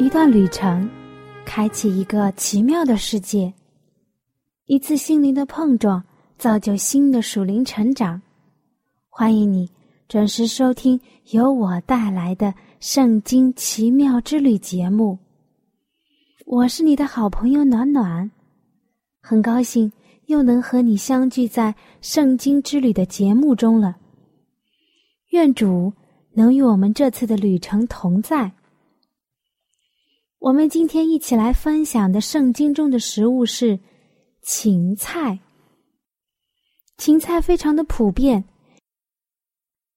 一段旅程，开启一个奇妙的世界；一次心灵的碰撞，造就新的属灵成长。欢迎你准时收听由我带来的《圣经奇妙之旅》节目。我是你的好朋友暖暖，很高兴又能和你相聚在《圣经之旅》的节目中了。愿主能与我们这次的旅程同在。我们今天一起来分享的圣经中的食物是芹菜。芹菜非常的普遍，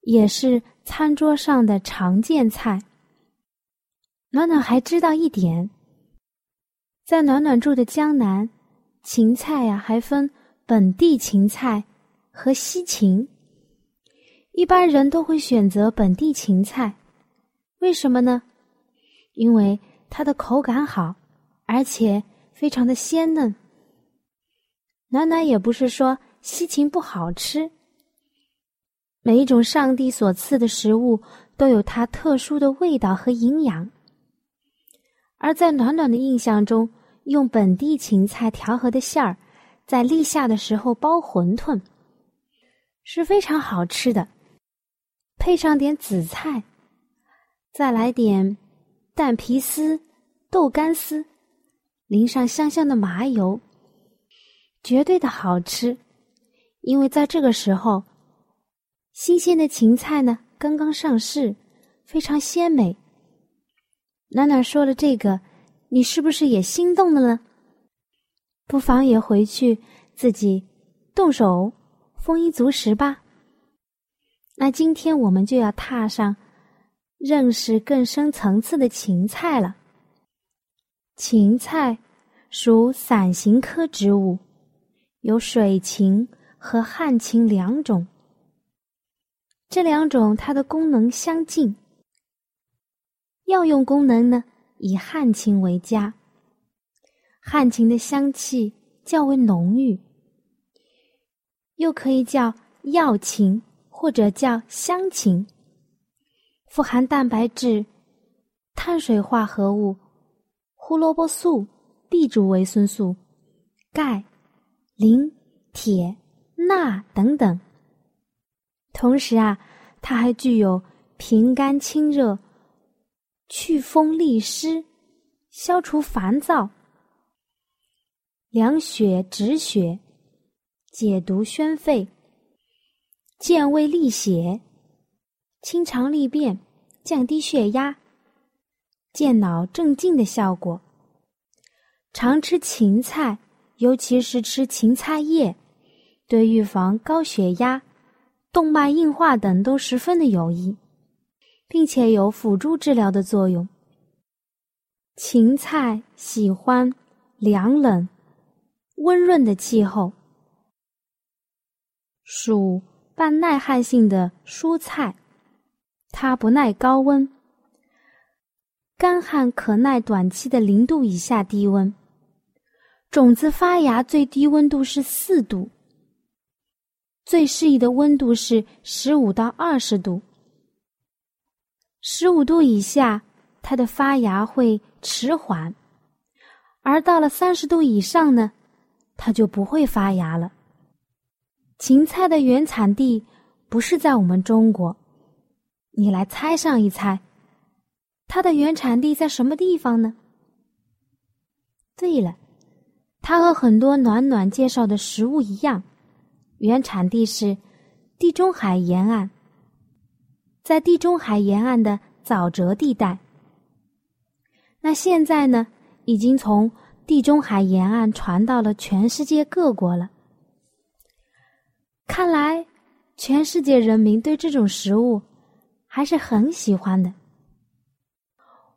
也是餐桌上的常见菜。暖暖还知道一点，在暖暖住的江南，芹菜呀还分本地芹菜和西芹。一般人都会选择本地芹菜，为什么呢？因为。它的口感好，而且非常的鲜嫩。暖暖也不是说西芹不好吃。每一种上帝所赐的食物都有它特殊的味道和营养。而在暖暖的印象中，用本地芹菜调和的馅儿，在立夏的时候包馄饨，是非常好吃的。配上点紫菜，再来点。蛋皮丝、豆干丝，淋上香香的麻油，绝对的好吃。因为在这个时候，新鲜的芹菜呢刚刚上市，非常鲜美。暖暖说了这个，你是不是也心动了呢？不妨也回去自己动手丰衣足食吧。那今天我们就要踏上。认识更深层次的芹菜了。芹菜属伞形科植物，有水芹和旱芹两种。这两种它的功能相近，药用功能呢以旱芹为佳。旱芹的香气较为浓郁，又可以叫药芹或者叫香芹。富含蛋白质、碳水化合物、胡萝卜素、B 族维生素、钙、磷、铁、钠等等。同时啊，它还具有平肝清热、祛风利湿、消除烦躁、凉血止血、解毒宣肺、健胃利血。清肠利便、降低血压、健脑镇静的效果。常吃芹菜，尤其是吃芹菜叶，对预防高血压、动脉硬化等都十分的有益，并且有辅助治疗的作用。芹菜喜欢凉冷、温润的气候，属半耐旱性的蔬菜。它不耐高温，干旱可耐短期的零度以下低温。种子发芽最低温度是四度，最适宜的温度是十五到二十度。十五度以下，它的发芽会迟缓，而到了三十度以上呢，它就不会发芽了。芹菜的原产地不是在我们中国。你来猜上一猜，它的原产地在什么地方呢？对了，它和很多暖暖介绍的食物一样，原产地是地中海沿岸，在地中海沿岸的沼泽地带。那现在呢，已经从地中海沿岸传到了全世界各国了。看来，全世界人民对这种食物。还是很喜欢的。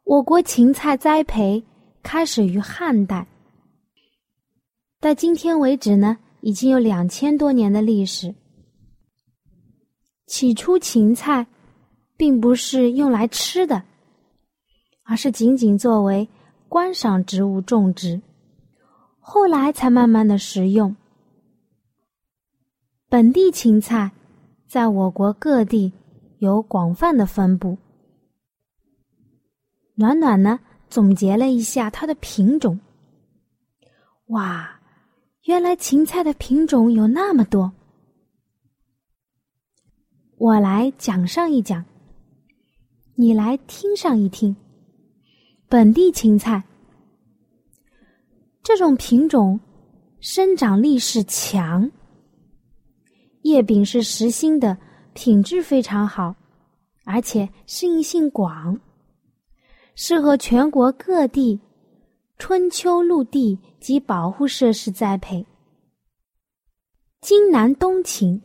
我国芹菜栽培开始于汉代，到今天为止呢，已经有两千多年的历史。起初，芹菜并不是用来吃的，而是仅仅作为观赏植物种植，后来才慢慢的食用。本地芹菜在我国各地有广泛的分布。暖暖呢，总结了一下它的品种。哇，原来芹菜的品种有那么多！我来讲上一讲，你来听上一听。本地芹菜这种品种生长力是强，叶柄是实心的，品质非常好，而且适应性广。适合全国各地春秋陆地及保护设施栽培。金南冬芹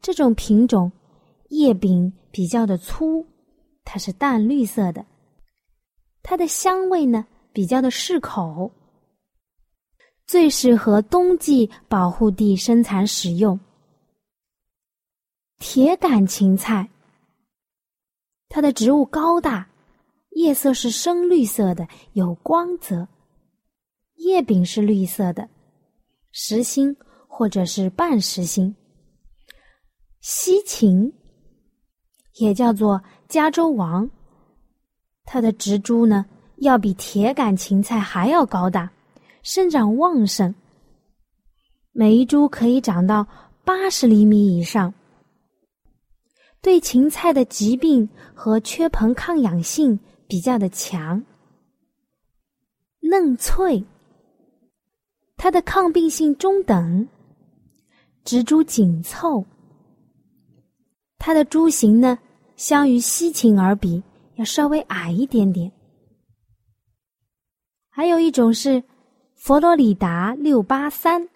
这种品种叶柄比较的粗，它是淡绿色的，它的香味呢比较的适口，最适合冬季保护地生产使用。铁杆芹菜，它的植物高大。叶色是深绿色的，有光泽；叶柄是绿色的，实心或者是半实心。西芹也叫做加州王，它的植株呢要比铁杆芹菜还要高大，生长旺盛，每一株可以长到八十厘米以上。对芹菜的疾病和缺硼抗氧性。比较的强，嫩脆，它的抗病性中等，植株紧凑，它的株形呢，相于西芹而比要稍微矮一点点。还有一种是佛罗里达六八三，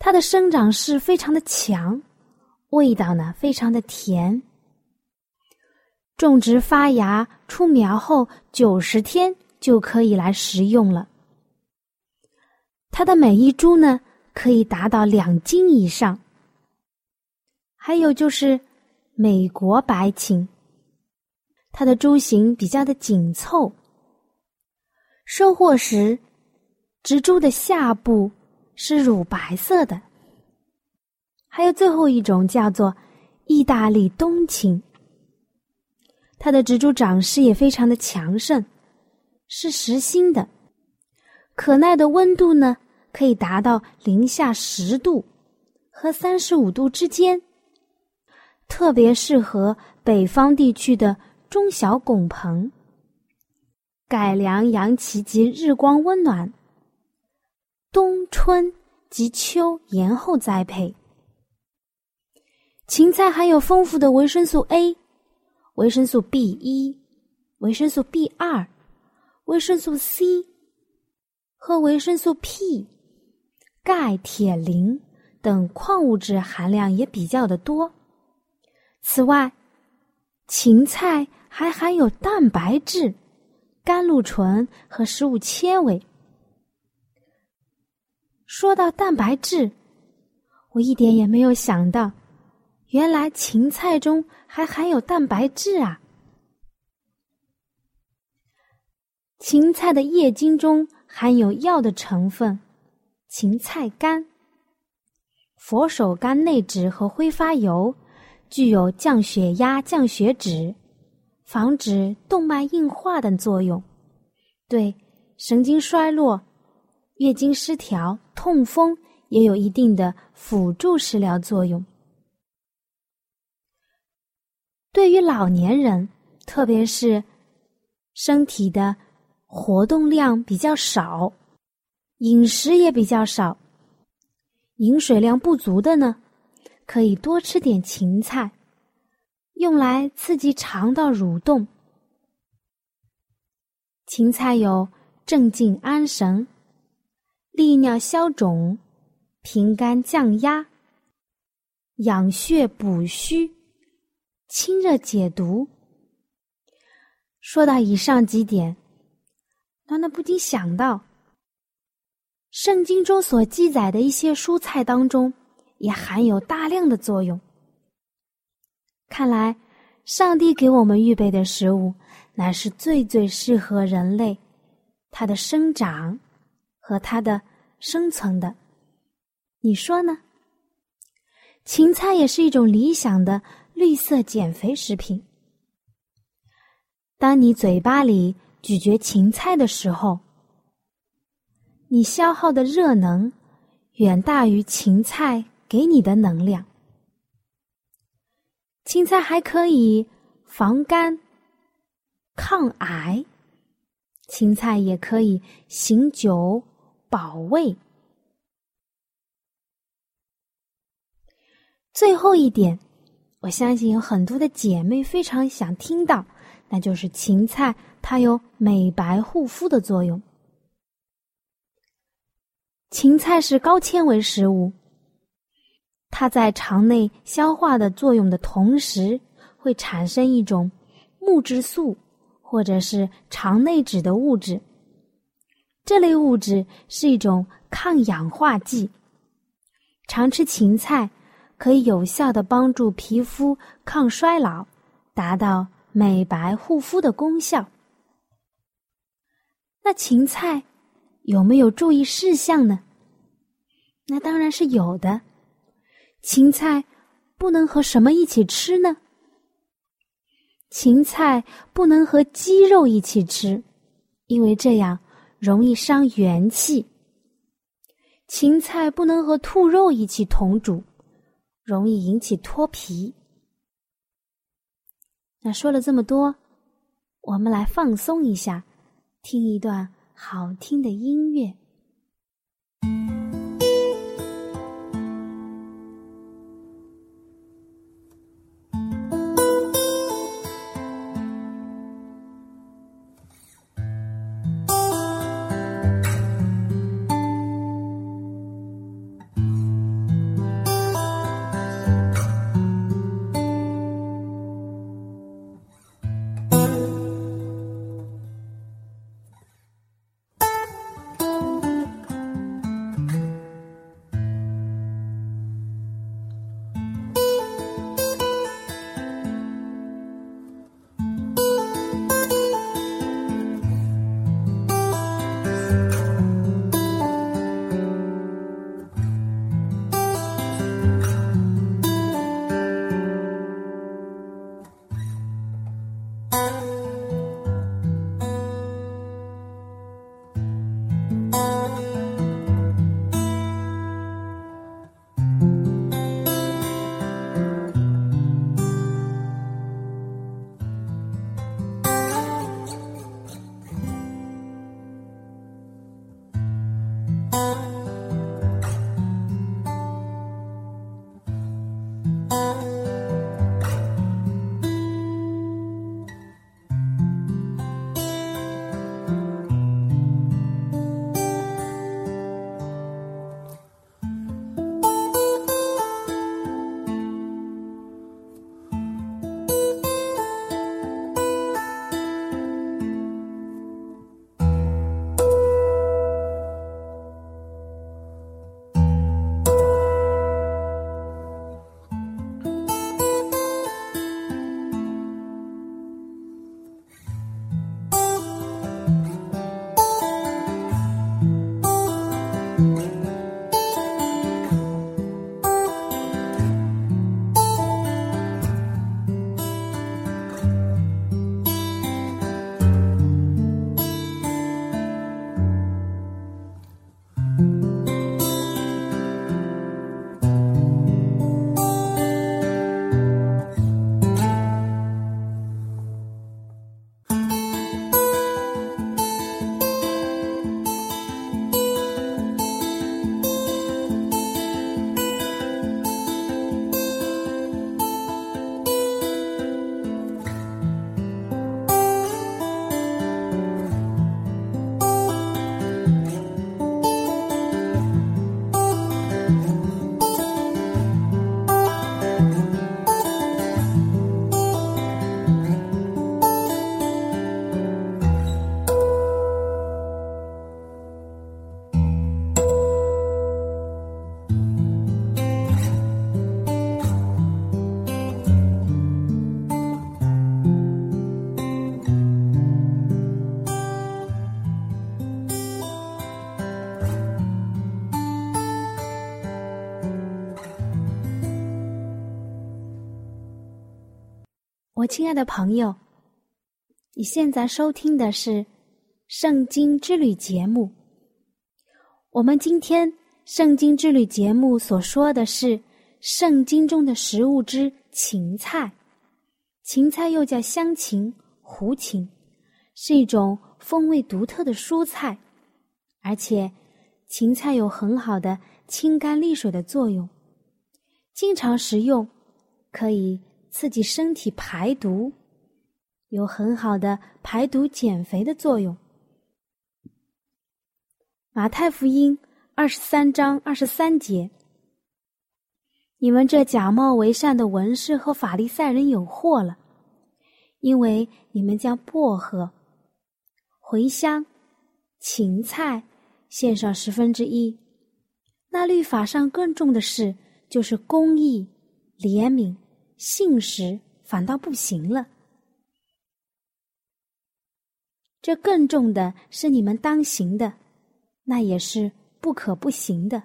它的生长势非常的强，味道呢非常的甜。种植发芽出苗后九十天就可以来食用了。它的每一株呢可以达到两斤以上。还有就是美国白芹，它的株形比较的紧凑，收获时植株的下部是乳白色的。还有最后一种叫做意大利冬青。它的植株长势也非常的强盛，是实心的，可耐的温度呢可以达到零下十度和三十五度之间，特别适合北方地区的中小拱棚，改良阳气及日光温暖，冬春及秋延后栽培。芹菜含有丰富的维生素 A。维生素 B 一、维生素 B 二、维生素 C 和维生素 P、钙、铁、磷等矿物质含量也比较的多。此外，芹菜还含有蛋白质、甘露醇和食物纤维。说到蛋白质，我一点也没有想到。原来芹菜中还含有蛋白质啊！芹菜的叶茎中含有药的成分——芹菜苷、佛手柑内酯和挥发油，具有降血压、降血脂、防止动脉硬化等作用，对神经衰弱、月经失调、痛风也有一定的辅助食疗作用。对于老年人，特别是身体的活动量比较少、饮食也比较少、饮水量不足的呢，可以多吃点芹菜，用来刺激肠道蠕动。芹菜有镇静安神、利尿消肿、平肝降压、养血补虚。清热解毒，说到以上几点，暖暖不禁想到，圣经中所记载的一些蔬菜当中，也含有大量的作用。看来，上帝给我们预备的食物，乃是最最适合人类它的生长和它的生存的。你说呢？芹菜也是一种理想的绿色减肥食品。当你嘴巴里咀嚼芹菜的时候，你消耗的热能远大于芹菜给你的能量。芹菜还可以防肝、抗癌，芹菜也可以醒酒、保胃。最后一点，我相信有很多的姐妹非常想听到。那就是芹菜，它有美白护肤的作用。芹菜是高纤维食物，它在肠内消化的作用的同时，会产生一种木质素或者是肠内酯的物质。这类物质是一种抗氧化剂。常吃芹菜可以有效的帮助皮肤抗衰老，达到。美白护肤的功效。那芹菜有没有注意事项呢？那当然是有的。芹菜不能和什么一起吃呢？芹菜不能和鸡肉一起吃，因为这样容易伤元气。芹菜不能和兔肉一起同煮，容易引起脱皮。那说了这么多，我们来放松一下，听一段好听的音乐。我亲爱的朋友，你现在收听的是《圣经之旅》节目。我们今天《圣经之旅》节目所说的是圣经中的食物之芹菜。芹菜又叫香芹、胡芹，是一种风味独特的蔬菜，而且芹菜有很好的清肝利水的作用，经常食用可以。刺激身体排毒，有很好的排毒减肥的作用。马太福音二十三章二十三节：“你们这假冒为善的文士和法利赛人有祸了，因为你们将薄荷、茴香、芹菜献上十分之一，那律法上更重的事就是公义、怜悯。”信实反倒不行了。这更重的是你们当行的，那也是不可不行的。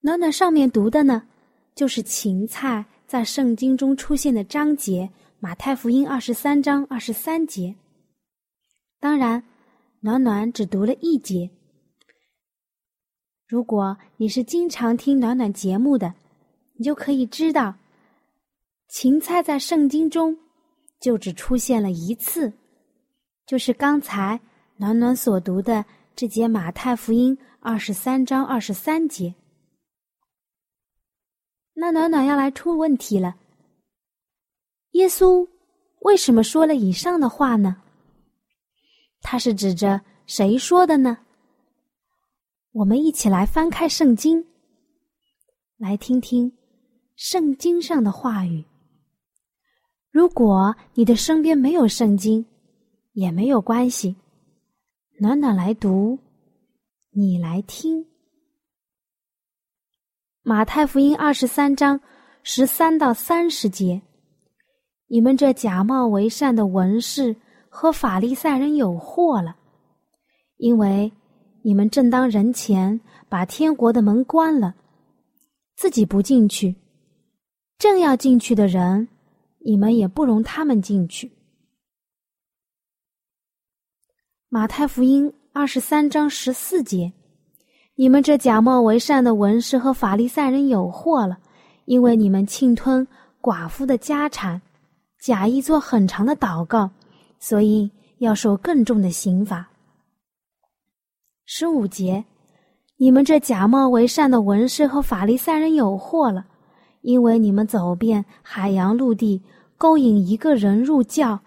暖暖上面读的呢，就是芹菜在圣经中出现的章节，马太福音二十三章二十三节。当然，暖暖只读了一节。如果你是经常听暖暖节目的，你就可以知道。芹菜在圣经中就只出现了一次，就是刚才暖暖所读的这节马太福音二十三章二十三节。那暖暖要来出问题了：耶稣为什么说了以上的话呢？他是指着谁说的呢？我们一起来翻开圣经，来听听圣经上的话语。如果你的身边没有圣经，也没有关系。暖暖来读，你来听。马太福音二十三章十三到三十节，你们这假冒为善的文士和法利赛人有祸了，因为你们正当人前把天国的门关了，自己不进去，正要进去的人。你们也不容他们进去。马太福音二十三章十四节：你们这假冒为善的文士和法利赛人有祸了，因为你们侵吞寡妇的家产，假意做很长的祷告，所以要受更重的刑罚。十五节：你们这假冒为善的文士和法利赛人有祸了。因为你们走遍海洋陆地，勾引一个人入教，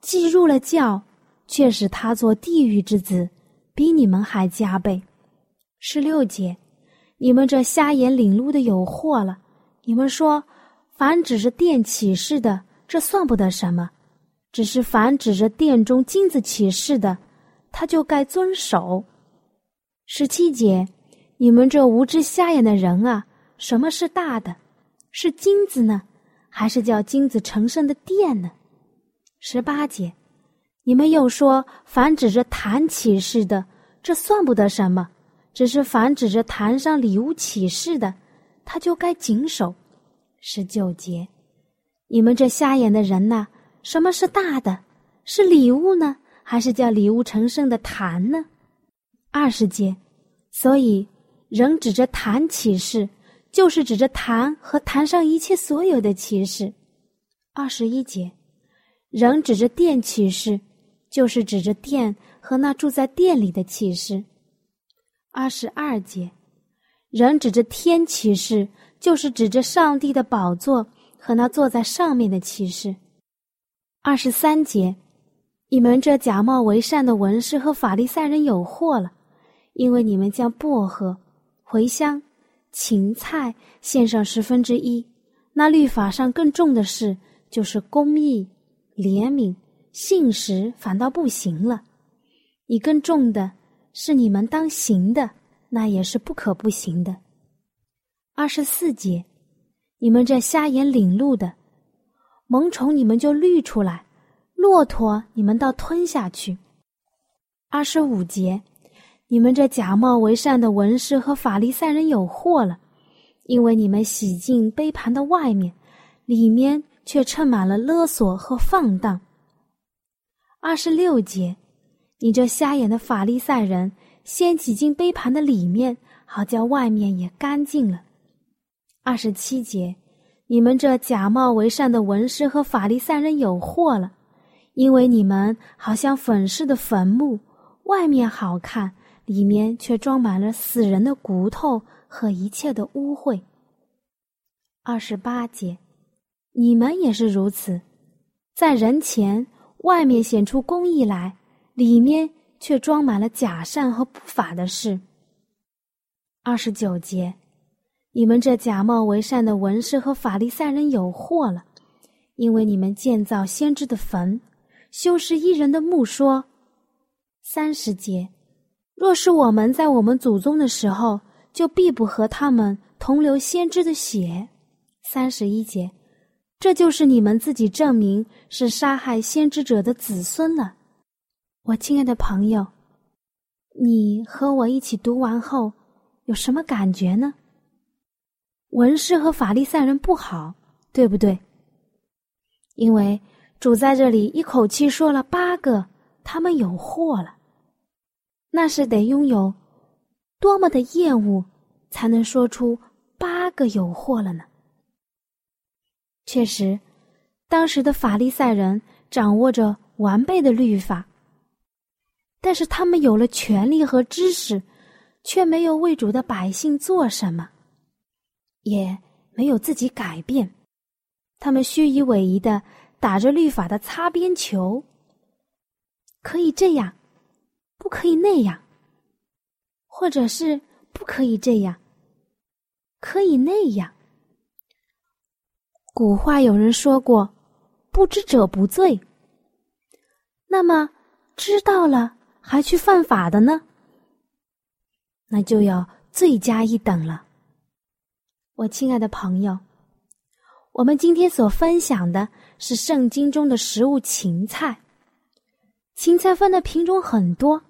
既入了教，却使他做地狱之子，比你们还加倍。十六节，你们这瞎眼领路的有祸了。你们说，凡指着殿启示的，这算不得什么；只是凡指着殿中金子启示的，他就该遵守。十七节，你们这无知瞎眼的人啊，什么是大的？是金子呢，还是叫金子成圣的殿呢？十八节，你们又说凡指着坛启示的，这算不得什么；只是凡指着坛上礼物启示的，他就该谨守。十九节，你们这瞎眼的人呐，什么是大的？是礼物呢，还是叫礼物成圣的坛呢？二十节，所以人指着坛启示。就是指着坛和坛上一切所有的启示。二十一节，人指着殿启示，就是指着殿和那住在殿里的启示。二十二节，人指着天启示，就是指着上帝的宝座和那坐在上面的启示。二十三节，你们这假冒为善的文士和法利赛人有祸了，因为你们将薄荷、茴香。芹菜献上十分之一，那律法上更重的事就是公义、怜悯、信实，反倒不行了。你更重的是你们当行的，那也是不可不行的。二十四节，你们这瞎眼领路的，萌宠你们就滤出来，骆驼你们倒吞下去。二十五节。你们这假冒为善的文士和法利赛人有祸了，因为你们洗净杯盘的外面，里面却充满了勒索和放荡。二十六节，你这瞎眼的法利赛人，先挤进杯盘的里面，好叫外面也干净了。二十七节，你们这假冒为善的文士和法利赛人有祸了，因为你们好像粉饰的坟墓，外面好看，里面却装满了死人的骨头和一切的污秽。二十八节，你们也是如此，在人前外面显出公义来，里面却装满了假善和不法的事。二十九节，你们这假冒为善的文士和法利赛人有祸了，因为你们建造先知的坟，修饰一人的墓，说。三十节，若是我们在我们祖宗的时候，就必不和他们同流先知的血。三十一节，这就是你们自己证明是杀害先知者的子孙了。我亲爱的朋友，你和我一起读完后有什么感觉呢？文士和法利赛人不好，对不对？因为主在这里一口气说了八个，他们有祸了。那是得拥有多么的厌恶，才能说出八个有祸了呢？确实，当时的法利赛人掌握着完备的律法，但是他们有了权力和知识，却没有为主的百姓做什么，也没有自己改变。他们虚以委蛇的打着律法的擦边球，可以这样，不可以那样，或者是不可以这样，可以那样。古话有人说过：“不知者不罪。”那么，知道了还去犯法的呢？那就要罪加一等了。我亲爱的朋友，我们今天所分享的是圣经中的食物——芹菜。芹菜分的品种很多，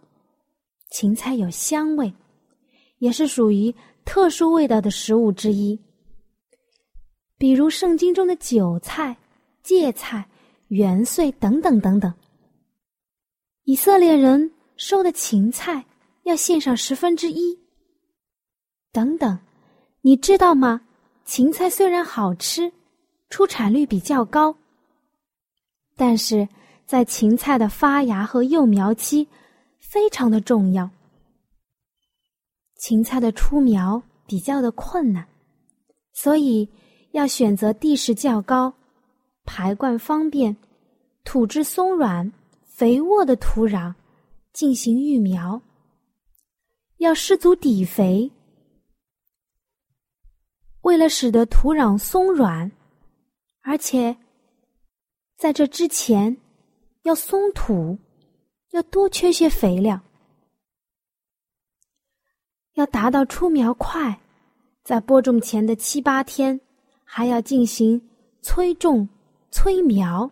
芹菜有香味，也是属于特殊味道的食物之一。比如圣经中的韭菜、芥菜、元穗等等等等。以色列人收的芹菜要献上十分之一。等等，你知道吗？芹菜虽然好吃，出产率比较高，但是在芹菜的发芽和幼苗期非常的重要。芹菜的出苗比较的困难，所以。要选择地势较高、排灌方便、土质松软、肥沃的土壤进行育苗。要施足底肥，为了使得土壤松软，而且在这之前要松土，要多缺些肥料，要达到出苗快，在播种前的七八天。还要进行催种、催苗，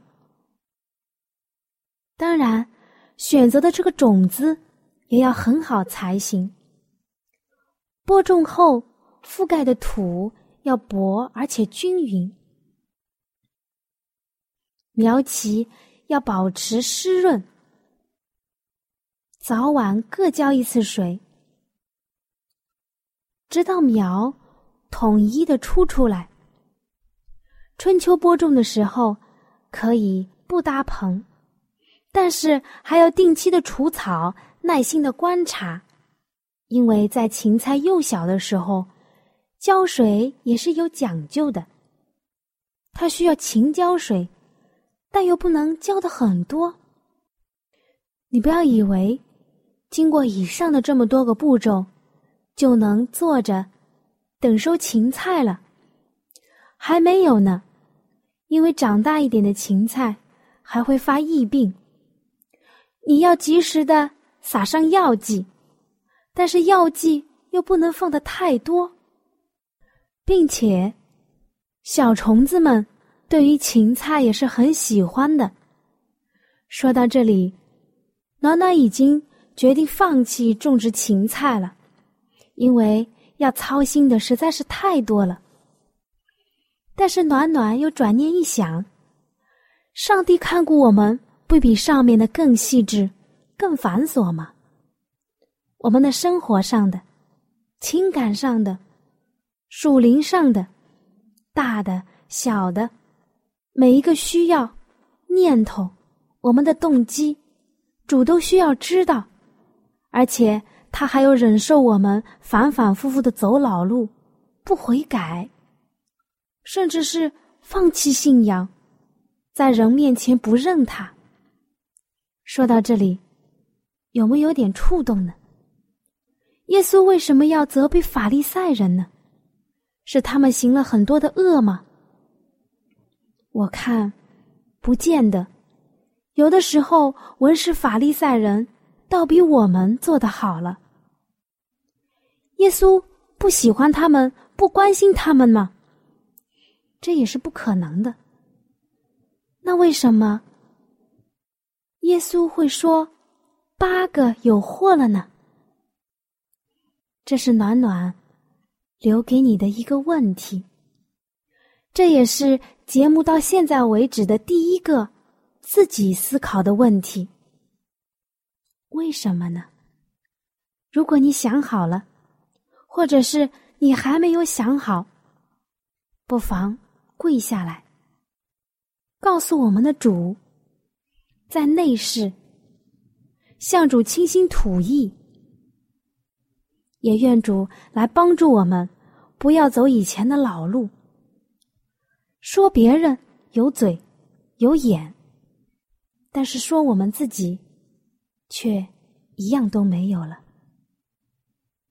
当然，选择的这个种子也要很好才行。播种后覆盖的土要薄而且均匀，苗期要保持湿润，早晚各浇一次水，直到苗统一的出出来。春秋播种的时候，可以不搭棚，但是还要定期的除草，耐心的观察，因为在芹菜幼小的时候，浇水也是有讲究的。它需要勤浇水，但又不能浇的很多。你不要以为，经过以上的这么多个步骤，就能坐着等收芹菜了，还没有呢。因为长大一点的芹菜还会发疫病，你要及时的撒上药剂，但是药剂又不能放的太多，并且小虫子们对于芹菜也是很喜欢的。说到这里，暖暖已经决定放弃种植芹菜了，因为要操心的实在是太多了。但是暖暖又转念一想，上帝看顾我们，不比上面的更细致、更繁琐吗？我们的生活上的、情感上的、属灵上的、大的、小的，每一个需要、念头、我们的动机，主都需要知道，而且他还有忍受我们反反复复的走老路，不悔改。甚至是放弃信仰，在人面前不认他。说到这里，有没有点触动呢？耶稣为什么要责备法利赛人呢？是他们行了很多的恶吗？我看，不见得。有的时候，文士法利赛人倒比我们做的好了。耶稣不喜欢他们，不关心他们吗？这也是不可能的。那为什么耶稣会说八个有祸了呢？这是暖暖留给你的一个问题。这也是节目到现在为止的第一个自己思考的问题。为什么呢？如果你想好了，或者是你还没有想好，不妨。跪下来，告诉我们的主，在内室向主倾心吐意，也愿主来帮助我们，不要走以前的老路。说别人有嘴有眼，但是说我们自己，却一样都没有了。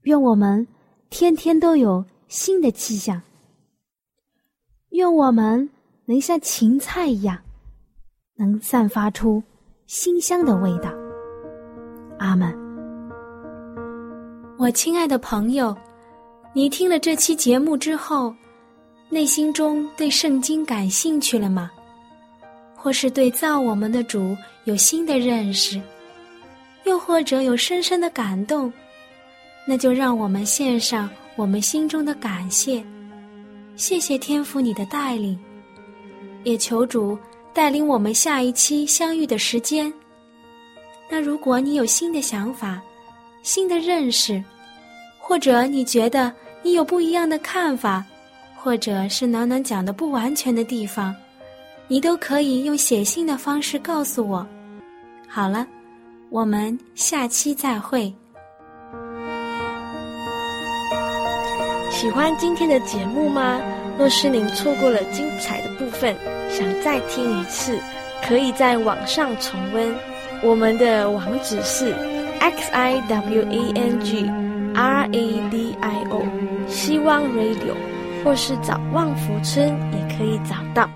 愿我们天天都有新的气象。愿我们能像芹菜一样，能散发出馨香的味道。阿门。我亲爱的朋友，你听了这期节目之后，内心中对圣经感兴趣了吗？或是对造我们的主有新的认识，又或者有深深的感动？那就让我们献上我们心中的感谢。谢谢天父你的带领，也求主带领我们下一期相遇的时间。那如果你有新的想法、新的认识，或者你觉得你有不一样的看法，或者是暖暖讲的不完全的地方，你都可以用写信的方式告诉我。好了，我们下期再会。喜欢今天的节目吗？若是您错过了精彩的部分，想再听一次，可以在网上重温。我们的网址是 x i w a n g r a d i o，希望 Radio，或是找旺福村也可以找到。